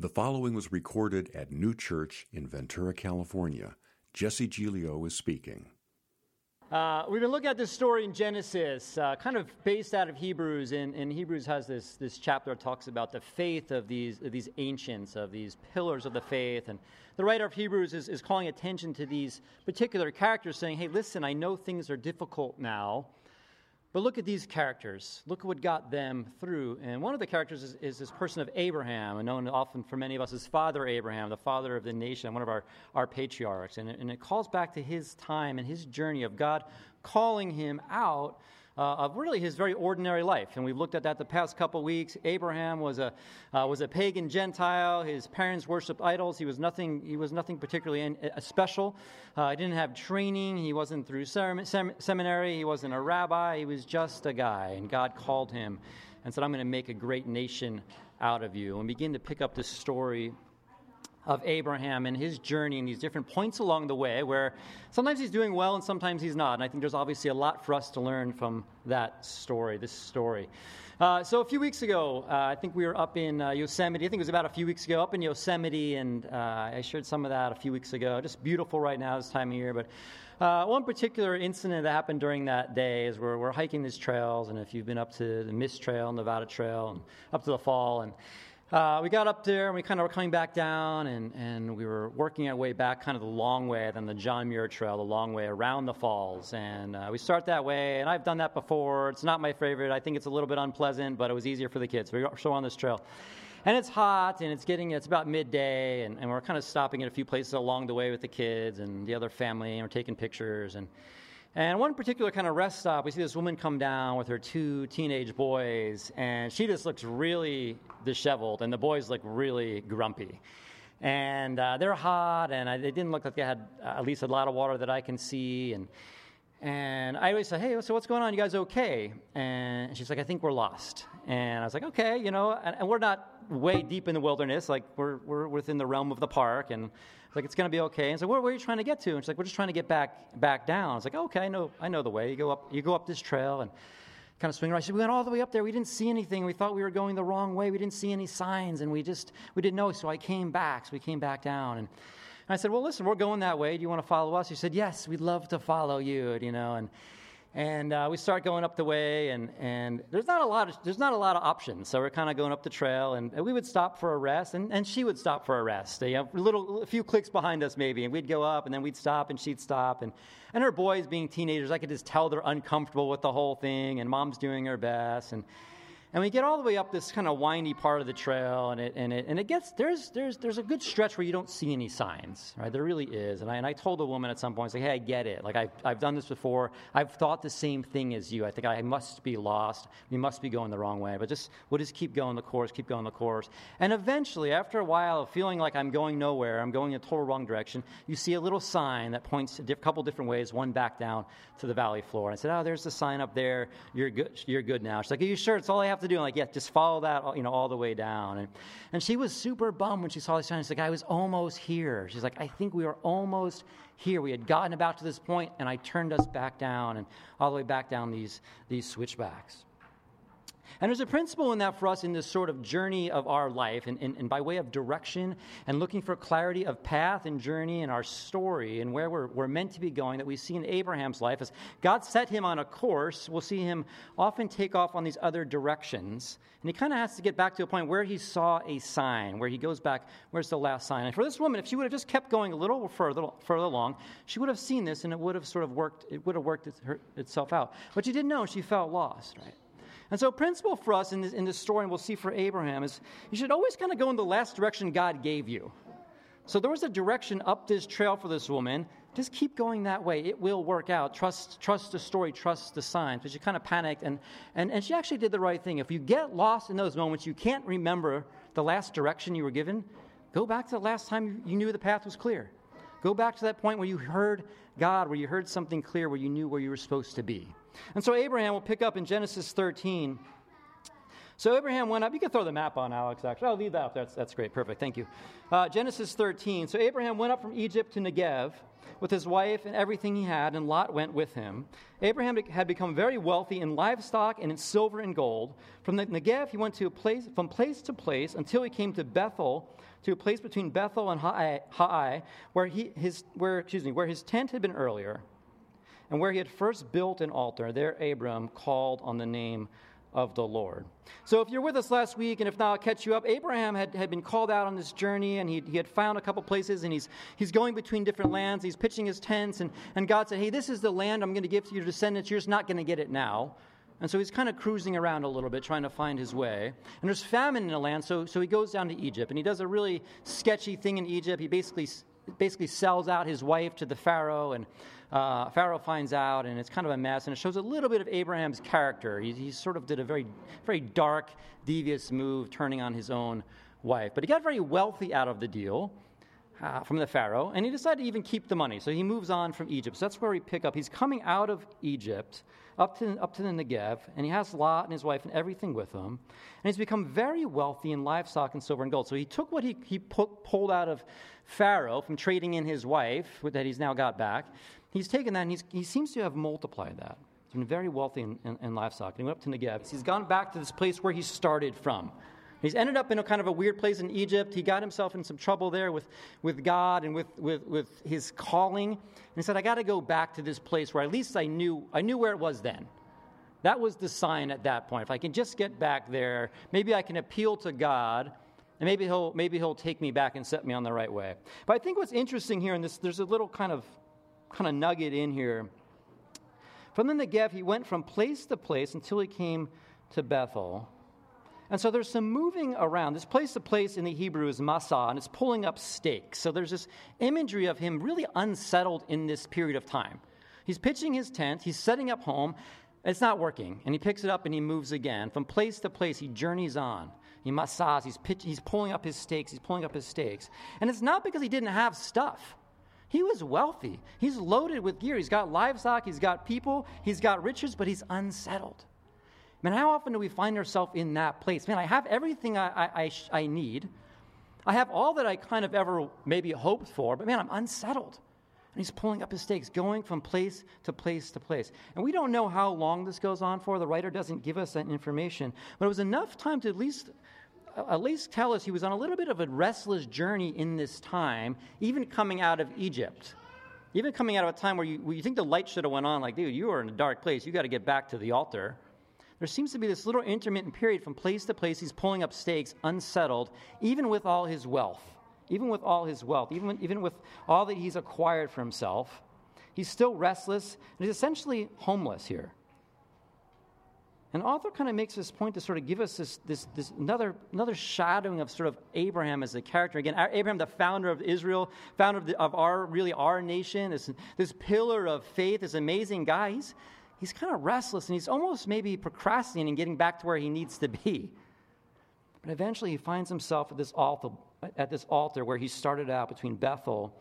The following was recorded at Neue Church in Ventura, California. Jesse Giglio is speaking. Uh, we've been looking at this story in Genesis, uh, kind of based out of Hebrews, and, and, Hebrews has this, this chapter that talks about the faith of these, of these ancients, of these pillars of the faith. And the writer of Hebrews is, is calling attention to these particular characters, saying, Hey, listen, I know things are difficult now, but look at these characters. Look what got them through. And one of the characters is, is, this person of Abraham, known often for many of us as Father Abraham, the father of the nation, one of our, our patriarchs. And and it calls back to his time and his journey of God calling him out uh, of really his very ordinary life. And we've looked at that the past couple weeks. Abraham was a, uh, was a pagan Gentile. His parents worshiped idols. He was nothing, he was nothing particularly in, uh, special. Uh, he didn't have training. He wasn't through sem- sem- seminary. He wasn't a rabbi. He was just a guy. And God called him and said, I'm going to make a great nation out of you. And begin to pick up this story of Abraham and his journey and these different points along the way where sometimes he's doing well and sometimes he's not. And I think there's obviously a lot for us to learn from that story, this story. Uh, so a few weeks ago, uh, I think we were up in uh, Yosemite. I think it was about a few weeks ago, up in Yosemite, and uh, I shared some of that a few weeks ago. Just beautiful right now this time of year. But uh, one particular incident that happened during that day is we're, we're hiking these trails, and if you've been up to the Mist Trail, Nevada Trail, and up to the fall, and uh, we got up there and we kind of were coming back down and, and we were working our way back kind of the long way than the John Muir Trail, the long way around the falls. And uh, we start that way, and I've done that before. It's not my favorite. I think it's a little bit unpleasant, but it was easier for the kids. We're still on this trail. And it's hot and it's getting, it's about midday, and, and we're kind of stopping at a few places along the way with the kids and the other family, and we're taking pictures. And and one particular kind of rest stop, we see this woman come down with her two teenage boys, and she just looks really disheveled, and the boys look really grumpy. And uh, they're hot, and I, they didn't look like they had uh, at least a lot of water that I can see. And, and I always say, hey, so what's going on? You guys okay? And she's like, I think we're lost. And I was like, okay, you know, and, and we're not way deep in the wilderness, like we're, we're within the realm of the park. And like, it's going to be okay. And so, where, where, are you trying to get to? And she's like, we're just trying to get back back down. I was like, okay, I know, I know the way. You go up, you go up this trail and kind of swing around. She said, we went all the way up there. We didn't see anything. We thought we were going the wrong way. We didn't see any signs, and we just we didn't know. So I came back. So we came back down, and, and I said, well, listen, we're going that way. Do you want to follow us? She said, yes, we'd love to follow you. You know, and and uh, we start going up the way and, and there's not a lot of there's not a lot of options. So we're kind of going up the trail and, and, we would stop for a rest and, and she would stop for a rest. You know, a little a few clicks behind us maybe and we'd go up and then we'd stop and she'd stop and, and her boys being teenagers i could just tell they're uncomfortable with the whole thing and mom's doing her best and and we get all the way up this kind of windy part of the trail, and it, and it, and it gets, there's, there's, there's a good stretch where you don't see any signs, right? There really is. And I, and I told the woman at some point, I like, hey, I get it. Like, I've, I've done this before. I've thought the same thing as you. I think I must be lost. We must be going the wrong way. But just, we'll just keep going the course, keep going the course. And eventually, after a while of feeling like I'm going nowhere, I'm going in a total wrong direction, you see a little sign that points a couple different ways, one back down to the valley floor. And I said, oh, there's the sign up there. You're good, you're good now. She's like, are you sure? It's all I have to do. I'm like, yeah, just follow that, you know, all the way down. And, and she was super bummed when she saw this sign. She's like, I was almost here. She's like, I think we were almost here. We had gotten about to this point, and I turned us back down and all the way back down these, these switchbacks. And there's a principle in that for us in this sort of journey of our life, and, and, and, by way of direction and looking for clarity of path and journey and our story and where we're, we're meant to be going, that we see in Abraham's life. As God set him on a course, we'll see him often take off on these other directions. And he kind of has to get back to a point where he saw a sign, where he goes back, where's the last sign? And for this woman, if she would have just kept going a little further, further along, she would have seen this and it would have sort of worked, it would have worked itself out. But she didn't know, she felt lost, right? And so, a principle for us in this, in this story, and we'll see for Abraham, is you should always kind of go in the last direction God gave you. So, there was a direction up this trail for this woman. Just keep going that way. It will work out. Trust, trust the story, trust the signs. But she kind of panicked, and, and, and she actually did the right thing. If you get lost in those moments, you can't remember the last direction you were given, go back to the last time you knew the path was clear. Go back to that point where you heard God, where you heard something clear, where you knew where you were supposed to be. And so Abraham will pick up in Genesis 13. So Abraham went up. You can throw the map on, Alex, actually. I'll leave that up. That's, that's great. Perfect. Thank you. Uh, Genesis 13. So Abraham went up from Egypt to Negev with his wife and everything he had, and Lot went with him. Abraham had become very wealthy in livestock and in silver and gold. From the Negev, he went to place, from place to place until he came to Bethel, to a place between Bethel and Hai, where, he, his, where, excuse me, where his tent had been earlier, and where he had first built an altar. There Abram called on the name of the Lord. So, if you're with us last week, and if not, I'll catch you up. Abraham had, had been called out on this journey, and he, he had found a couple places, and he's, he's going between different lands. He's pitching his tents, and, and God said, Hey, this is the land I'm going to give to your descendants. You're just not going to get it now. And so he's kind of cruising around a little bit, trying to find his way. And there's famine in the land, so, so he goes down to Egypt, and he does a really sketchy thing in Egypt. He basically, basically sells out his wife to the Pharaoh, and uh, Pharaoh finds out, and it's kind of a mess, and it shows a little bit of Abraham's character. He, he sort of did a very, very dark, devious move, turning on his own wife. But he got very wealthy out of the deal. Uh, from the Pharaoh, and he decided to even keep the money. So he moves on from Egypt. So that's where we pick up. He's coming out of Egypt up to, up to the Negev, and he has Lot and his wife and everything with him. And he's become very wealthy in livestock and silver and gold. So he took what he, he pulled out of Pharaoh from trading in his wife, that he's now got back, he's taken that and he seems to have multiplied that. He's been very wealthy in, in, in livestock. And he went up to Negev. He's gone back to this place where he started from. He's ended up in a kind of a weird place in Egypt. He got himself in some trouble there with, with God and with, with, with his calling. And he said, I got to go back to this place where at least I knew, I knew where it was then. That was the sign at that point. If I can just get back there, maybe I can appeal to God and maybe he'll, maybe he'll take me back and set me on the right way. But I think what's interesting here, and this, there's a little kind of kind of nugget in here. From the Negev, he went from place to place until he came to Bethel. And so there's some moving around. This place to place in the Hebrew is Massah, and it's pulling up stakes. So there's this imagery of him really unsettled in this period of time. He's pitching his tent, he's setting up home. It's not working. And he picks it up and he moves again. From place to place, he journeys on. He massahs, he's, pitch, he's pulling up his stakes, he's pulling up his stakes. And it's not because he didn't have stuff. He was wealthy. He's loaded with gear. He's got livestock, he's got people, he's got riches, but he's unsettled. Man, how often do we find ourselves in that place? Man, I have everything I, I, I, I need. I have all that I kind of ever maybe hoped for, but man, I'm unsettled. And he's pulling up his stakes, going from place to place to place. And we don't know how long this goes on for. The writer doesn't give us that information. But it was enough time to at least at least tell us he was on a little bit of a restless journey in this time, even coming out of Egypt. Even coming out of a time where you, where you think the light should have went on, like, dude, you are in a dark place. You got to get back to the altar. There seems to be this little intermittent period from place to place. He's pulling up stakes, unsettled, even with all his wealth. Even with all his wealth, even, even with all that he's acquired for himself, he's still restless and he's essentially homeless here. And author kind of makes this point to sort of give us this, this, this another, another shadowing of sort of Abraham as a character. Again, Abraham, the founder of Israel, founder of, the, of our, really our nation, this, this pillar of faith, this amazing guy, he's, he's kind of restless and he's almost maybe procrastinating getting back to where he needs to be. But eventually he finds himself at this altar, at this altar where he started out between Bethel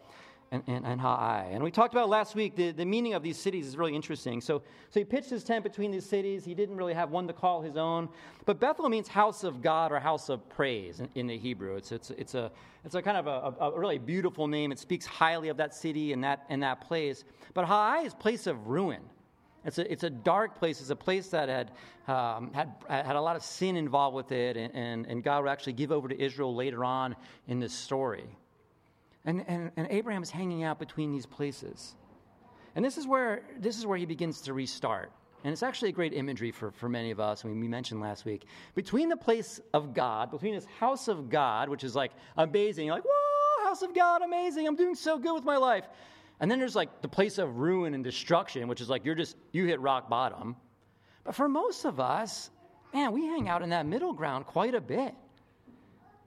and, and, and Hai. And we talked about last week, the, the meaning of these cities is really interesting. So, so he pitched his tent between these cities. He didn't really have one to call his own. But Bethel means house of God or house of praise in, in the Hebrew. It's, it's, it's, a, it's a kind of a, a, really beautiful name. It speaks highly of that city and that, and that place. But Hai is place of ruin. It's a, it's a dark place. It's a place that had, um, had, had a lot of sin involved with it, and, and, and God would actually give over to Israel later on in this story. And, and, and Abraham is hanging out between these places. And this is where, this is where he begins to restart. And it's actually a great imagery for, for many of us, and we mentioned last week. Between the place of God, between this house of God, which is like amazing, like, whoa, house of God, amazing, I'm doing so good with my life. And then there's like the place of ruin and destruction, which is like you're just, you hit rock bottom. But for most of us, man, we hang out in that middle ground quite a bit.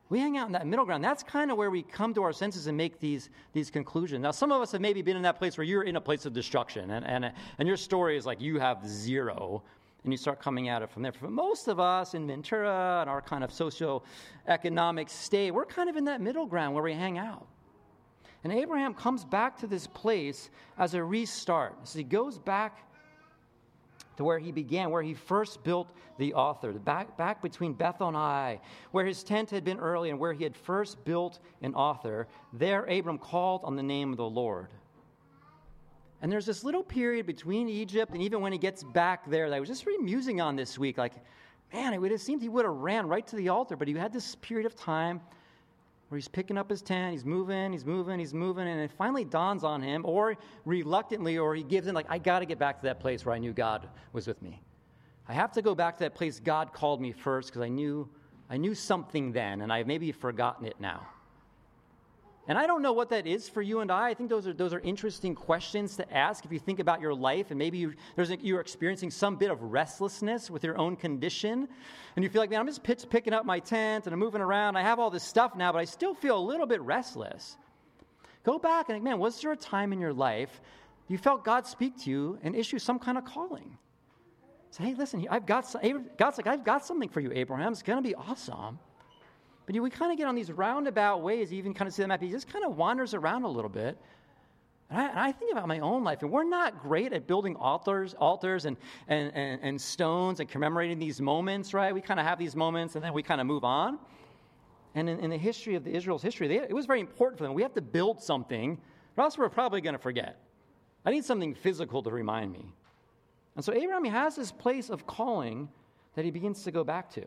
We hang out in that middle ground. That's kind of where we come to our senses and make these, these conclusions. Now, some of us have maybe been in that place where you're in a place of destruction, and, and, and your story is like you have zero, and you start coming at it from there. For most of us in Ventura and our kind of socio-economic state, we're kind of in that middle ground where we hang out. And Abraham comes back to this place as a restart. So he goes back to where he began, where he first built the altar, back, back between Bethel and Ai, where his tent had been early and where he had first built an altar. There, Abram called on the name of the Lord. And there's this little period between Egypt and even when he gets back there that I was just really musing on this week. Like, man, it would have seemed he would have ran right to the altar, but he had this period of time where he's picking up his tent, he's moving, he's moving, he's moving, and it finally dawns on him, or reluctantly, or he gives in, like, I got to get back to that place where I knew God was with me. I have to go back to that place God called me first because I knew, I knew something then, and I've maybe forgotten it now. And I don't know what that is for you and I. I think those are, those are interesting questions to ask if you think about your life and maybe you, there's a, you're experiencing some bit of restlessness with your own condition. And you feel like, man, I'm just pitch, picking up my tent and I'm moving around. I have all this stuff now, but I still feel a little bit restless. Go back and think, man, was there a time in your life you felt God speak to you and issue some kind of calling? Say, hey, listen, I've got, God's like, I've got something for you, Abraham. It's going to be awesome. But we kind of get on these roundabout ways, you even kind of see the map. He just kind of wanders around a little bit. And I, and I, think about my own life, and we're not great at building altars, altars and, and, and, and stones and commemorating these moments, right? We kind of have these moments and then we kind of move on. And in, in the history of the Israel's history, they, it was very important for them. We have to build something, or else we're probably going to forget. I need something physical to remind me. And so Abraham has this place of calling that he begins to go back to.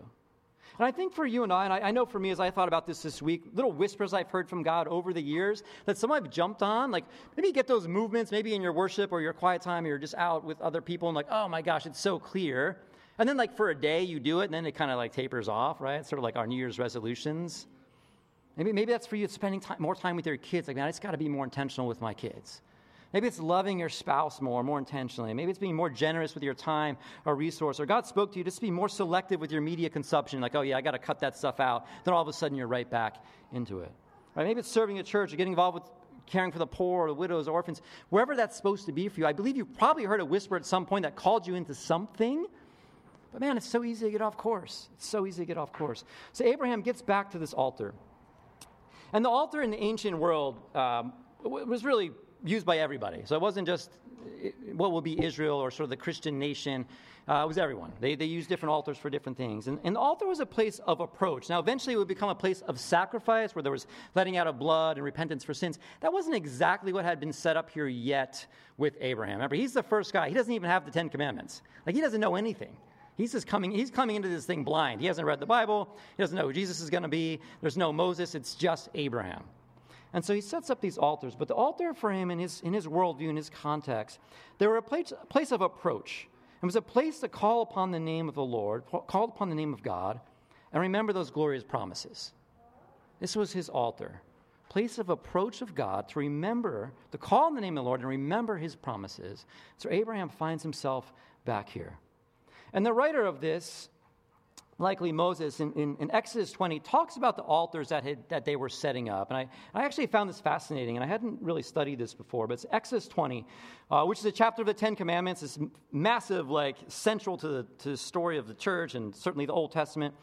And I think for you and I, and I, I, know for me as I thought about this this week, little whispers I've heard from God over the years that some I've jumped on, like maybe you get those movements, maybe in your worship or your quiet time, or you're just out with other people and like, oh my gosh, it's so clear. And then like for a day you do it and then it kind of like tapers off, right? Sort of like our New Year's resolutions. Maybe, maybe that's for you spending time, more time with your kids. Like, man, I just got to be more intentional with my kids. Maybe it's loving your spouse more, more intentionally. Maybe it's being more generous with your time or resource. Or God spoke to you just to be more selective with your media consumption. Like, oh, yeah, I got to cut that stuff out. Then all of a sudden you're right back into it. Right? Maybe it's serving a church or getting involved with caring for the poor or the widows or orphans. Wherever that's supposed to be for you, I believe you probably heard a whisper at some point that called you into something. But man, it's so easy to get off course. It's so easy to get off course. So Abraham gets back to this altar. And the altar in the ancient world um, was really used by everybody. So it wasn't just what will be Israel or sort of the Christian nation. Uh, it was everyone. They, they used different altars for different things. And, and the altar was a place of approach. Now, eventually, it would become a place of sacrifice where there was letting out of blood and repentance for sins. That wasn't exactly what had been set up here yet with Abraham. Remember, he's the first guy. He doesn't even have the Ten Commandments. Like, he doesn't know anything. He's just coming, he's coming into this thing blind. He hasn't read the Bible. He doesn't know who Jesus is going to be. There's no Moses. It's just Abraham. And so he sets up these altars. But the altar for him, in his, in his worldview, in his context, they were a place, place of approach. It was a place to call upon the name of the Lord, call upon the name of God, and remember those glorious promises. This was his altar, place of approach of God to remember, to call on the name of the Lord and remember his promises. So Abraham finds himself back here. And the writer of this likely Moses in, in, in, Exodus 20 talks about the altars that, had, that they were setting up. And I, I actually found this fascinating, and I hadn't really studied this before, but it's Exodus 20, uh, which is a chapter of the Ten Commandments. It's massive, like central to the, to the story of the church and certainly the Old Testament.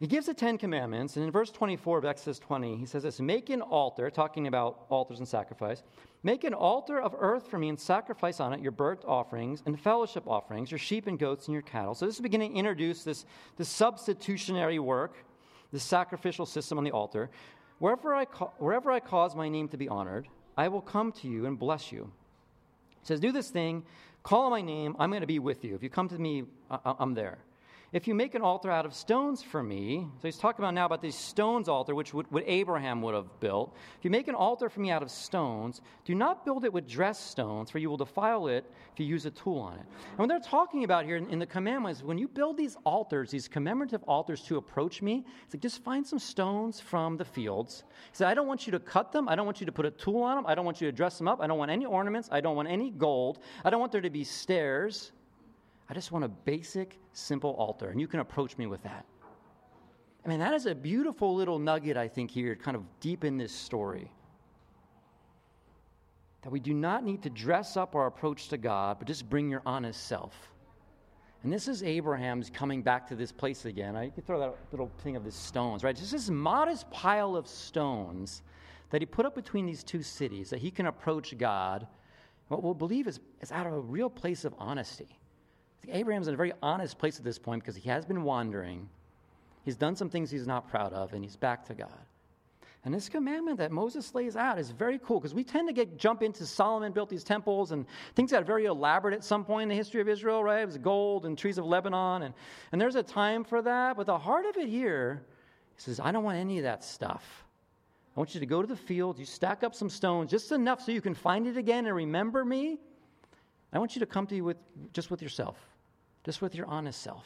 He gives the Ten Commandments, and in verse 24 of Exodus 20, he says this Make an altar, talking about altars and sacrifice. Make an altar of earth for me and sacrifice on it your burnt offerings and fellowship offerings, your sheep and goats and your cattle. So this is beginning to introduce this, this substitutionary work, this sacrificial system on the altar. Wherever I, ca- wherever I cause my name to be honored, I will come to you and bless you. He says, Do this thing, call on my name, I'm going to be with you. If you come to me, I- I'm there. If you make an altar out of stones for me, so he's talking about now about these stones altar, which would, what Abraham would have built. If you make an altar for me out of stones, do not build it with dressed stones, for you will defile it if you use a tool on it. And what they're talking about here in, in the commandments, when you build these altars, these commemorative altars to approach me, it's like just find some stones from the fields. He said, I don't want you to cut them. I don't want you to put a tool on them. I don't want you to dress them up. I don't want any ornaments. I don't want any gold. I don't want there to be stairs. I just want a basic, simple altar, and you can approach me with that. I mean, that is a beautiful little nugget, I think, here, kind of deep in this story. That we do not need to dress up our approach to God, but just bring your honest self. And this is Abraham's coming back to this place again. I could throw that little thing of the stones, right? Just this modest pile of stones that he put up between these two cities that he can approach God. What we'll believe is, is out of a real place of honesty. Abraham's in a very honest place at this point because he has been wandering. He's done some things he's not proud of, and he's back to God. And this commandment that Moses lays out is very cool because we tend to get jump into Solomon built these temples and things got very elaborate at some point in the history of Israel, right? It was gold and trees of Lebanon, and, and there's a time for that. But the heart of it here, he says, I don't want any of that stuff. I want you to go to the field, you stack up some stones, just enough so you can find it again and remember me. I want you to come to you with just with yourself, just with your honest self.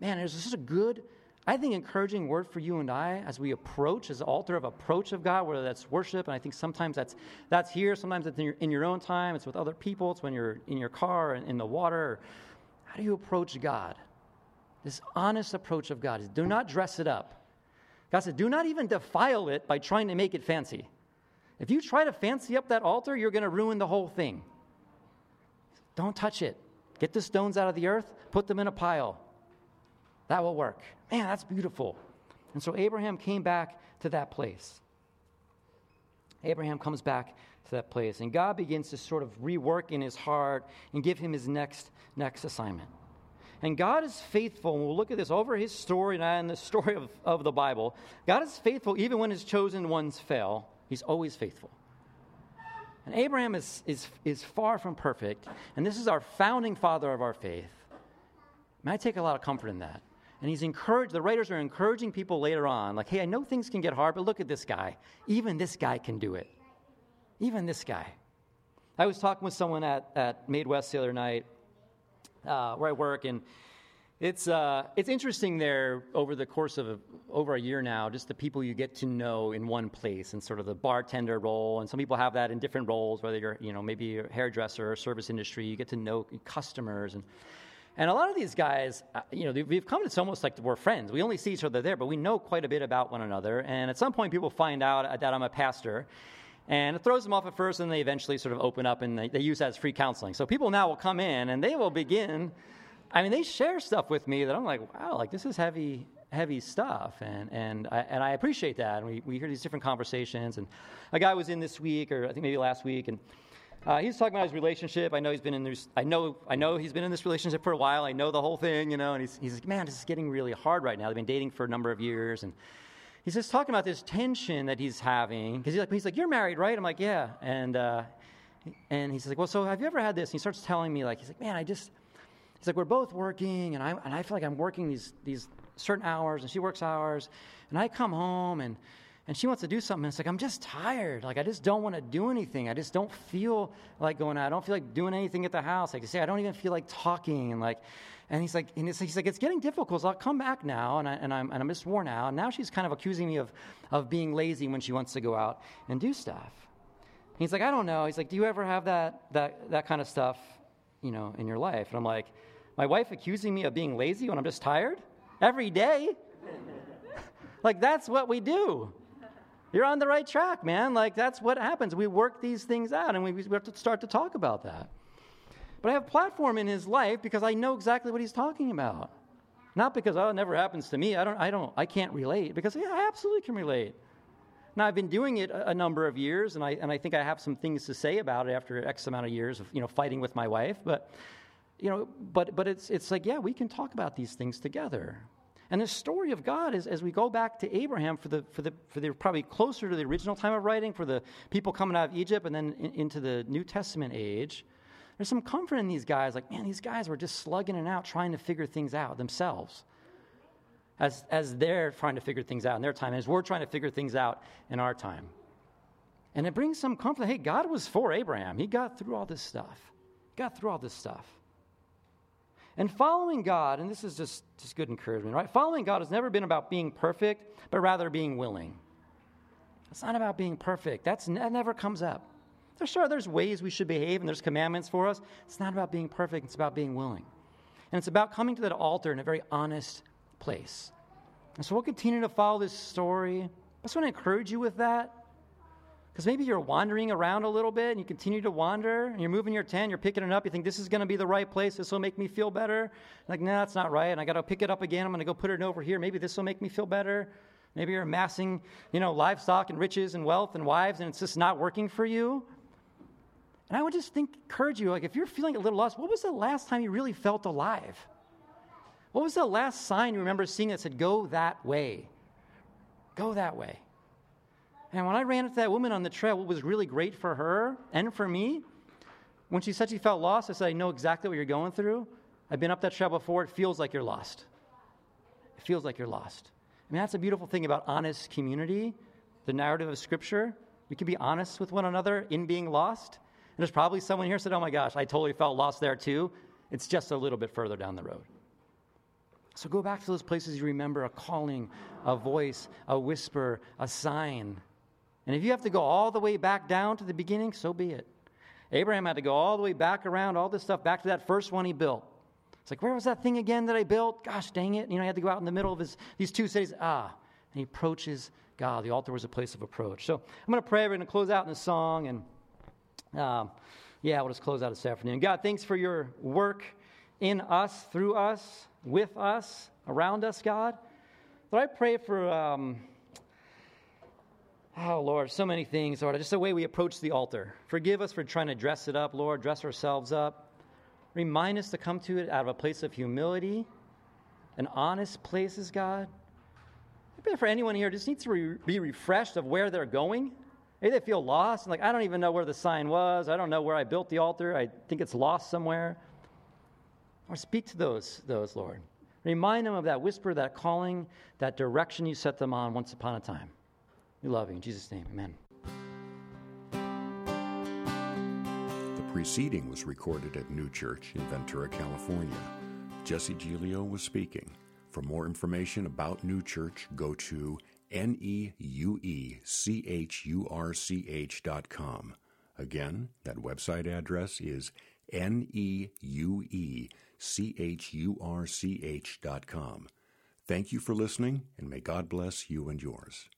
Man, there's just a good I think, encouraging word for you and I as we approach, as the altar of approach of God, whether that's worship, and I think sometimes that's, that's here, sometimes it's in your, in your own time, it's with other people, it's when you're in your car and in the water. How do you approach God? This honest approach of God is do not dress it up. God said, do not even defile it by trying to make it fancy. If you try to fancy up that altar, you're going to ruin the whole thing. Don't touch it. Get the stones out of the earth, put them in a pile. That will work. Man, that's beautiful. And so Abraham came back to that place. Abraham comes back to that place, and God begins to sort of rework in his heart and give him his next, next assignment. And God is faithful, and we'll look at this over his story and the story of, of the Bible. God is faithful even when his chosen ones fail, he's always faithful. And Abraham is, is, is far from perfect, and this is our founding father of our faith. And I take a lot of comfort in that. And he's encouraged, the writers are encouraging people later on, like, hey, I know things can get hard, but look at this guy. Even this guy can do it. Even this guy. I was talking with someone at, at Made West the other night uh, where I work, and it's, uh, it's interesting there over the course of a, over a year now, just the people you get to know in one place and sort of the bartender role. And some people have that in different roles, whether you're, you know, maybe a hairdresser or service industry, you get to know customers. And and a lot of these guys, uh, you know, we've come to almost like we're friends. We only see each other there, but we know quite a bit about one another. And at some point, people find out that I'm a pastor. And it throws them off at first, and they eventually sort of open up and they, they use that as free counseling. So people now will come in and they will begin. I mean, they share stuff with me that I'm like, wow, like this is heavy, heavy stuff. And, and, I, and I appreciate that. And we, we hear these different conversations. And a guy was in this week, or I think maybe last week, and uh, he's talking about his relationship. I know he's been in this. I know. I know he's been in this relationship for a while. I know the whole thing, you know. And he's, he's like, man, this is getting really hard right now. They've been dating for a number of years, and he's just talking about this tension that he's having. Because he's like, he's like, you're married, right? I'm like, yeah. And uh, and he's like, well, so have you ever had this? And he starts telling me, like, he's like, man, I just. He's like, we're both working, and I and I feel like I'm working these these certain hours, and she works hours, and I come home and and she wants to do something. And it's like, I'm just tired. Like, I just don't want to do anything. I just don't feel like going out. I don't feel like doing anything at the house. Like I say, I don't even feel like talking. And like, and he's like, and he's like, it's getting difficult. So I'll come back now, and, I, and, I'm, and I'm just worn out. And now she's kind of accusing me of, of being lazy when she wants to go out and do stuff. He's like, I don't know. He's like, do you ever have that, that, that kind of stuff, you know, in your life? And I'm like, my wife accusing me of being lazy when I'm just tired? Every day? like, that's what we do you're on the right track, man. Like, that's what happens. We work these things out, and we, we have to start to talk about that. But I have a platform in his life because I know exactly what he's talking about. Not because, oh, it never happens to me. I don't, I don't, I can't relate. Because, yeah, I absolutely can relate. Now, I've been doing it a, number of years, and I, and I think I have some things to say about it after X amount of years of, you know, fighting with my wife. But, you know, but, but it's, it's like, yeah, we can talk about these things together. And the story of God is as we go back to Abraham for the, for the, for the probably closer to the original time of writing, for the people coming out of Egypt and then in, into the New Testament age, there's some comfort in these guys. Like, man, these guys were just slugging it out, trying to figure things out themselves. As, as they're trying to figure things out in their time, as we're trying to figure things out in our time. And it brings some comfort. Hey, God was for Abraham. He got through all this stuff. He got through all this stuff. And following God, and this is just, just good encouragement, right? Following God has never been about being perfect, but rather being willing. It's not about being perfect. That's, that never comes up. There's sure there's ways we should behave and there's commandments for us. It's not about being perfect, it's about being willing. And it's about coming to that altar in a very honest place. And so we'll continue to follow this story. I just want to encourage you with that. Because maybe you're wandering around a little bit and you continue to wander and you're moving your tent, you're picking it up, you think this is going to be the right place, this will make me feel better. Like, no, nah, that's not right. And I got to pick it up again. I'm going to go put it over here. Maybe this will make me feel better. Maybe you're amassing, you know, livestock and riches and wealth and wives and it's just not working for you. And I would just think, encourage you, like if you're feeling a little lost, what was the last time you really felt alive? What was the last sign you remember seeing that said, go that way? Go that way. And when I ran into that woman on the trail, what was really great for her and for me, when she said she felt lost, I said, I know exactly what you're going through. I've been up that trail before. It feels like you're lost. It feels like you're lost. I mean, that's a beautiful thing about honest community, the narrative of Scripture. We can be honest with one another in being lost. And there's probably someone here said, Oh my gosh, I totally felt lost there too. It's just a little bit further down the road. So go back to those places you remember a calling, a voice, a whisper, a sign. And if you have to go all the way back down to the beginning, so be it. Abraham had to go all the way back around all this stuff back to that first one he built. It's like, where was that thing again that I built? Gosh dang it. You know, he had to go out in the middle of his, these two cities. Ah, and he approaches God. The altar was a place of approach. So I'm going to pray. We're going to close out in a song. And um, yeah, we'll just close out this afternoon. God, thanks for your work in us, through us, with us, around us, God. Lord, I pray for, um, oh, Lord, so many things, Lord, just the way we approach the altar. Forgive us for trying to dress it up, Lord, dress ourselves up. Remind us to come to it out of a place of humility and honest places, God. Pray for anyone here just needs to re- be refreshed of where they're going. Maybe they feel lost, like, I don't even know where the sign was. I don't know where I built the altar. I think it's lost somewhere. Or speak to those, those, Lord. Remind them of that whisper, that calling, that direction you set them on once upon a time. We love you. In Jesus' name, amen. The preceding was recorded at Neue Church in Ventura, California. Jesse Giglio was speaking. For more information about Neue Church, go to N-E-U-E-C-H-U-R-C-H dot com. Again, that website address is N-E-U-E-C-H-U-R-C-H dot com. Thank you for listening, and may God bless you and yours.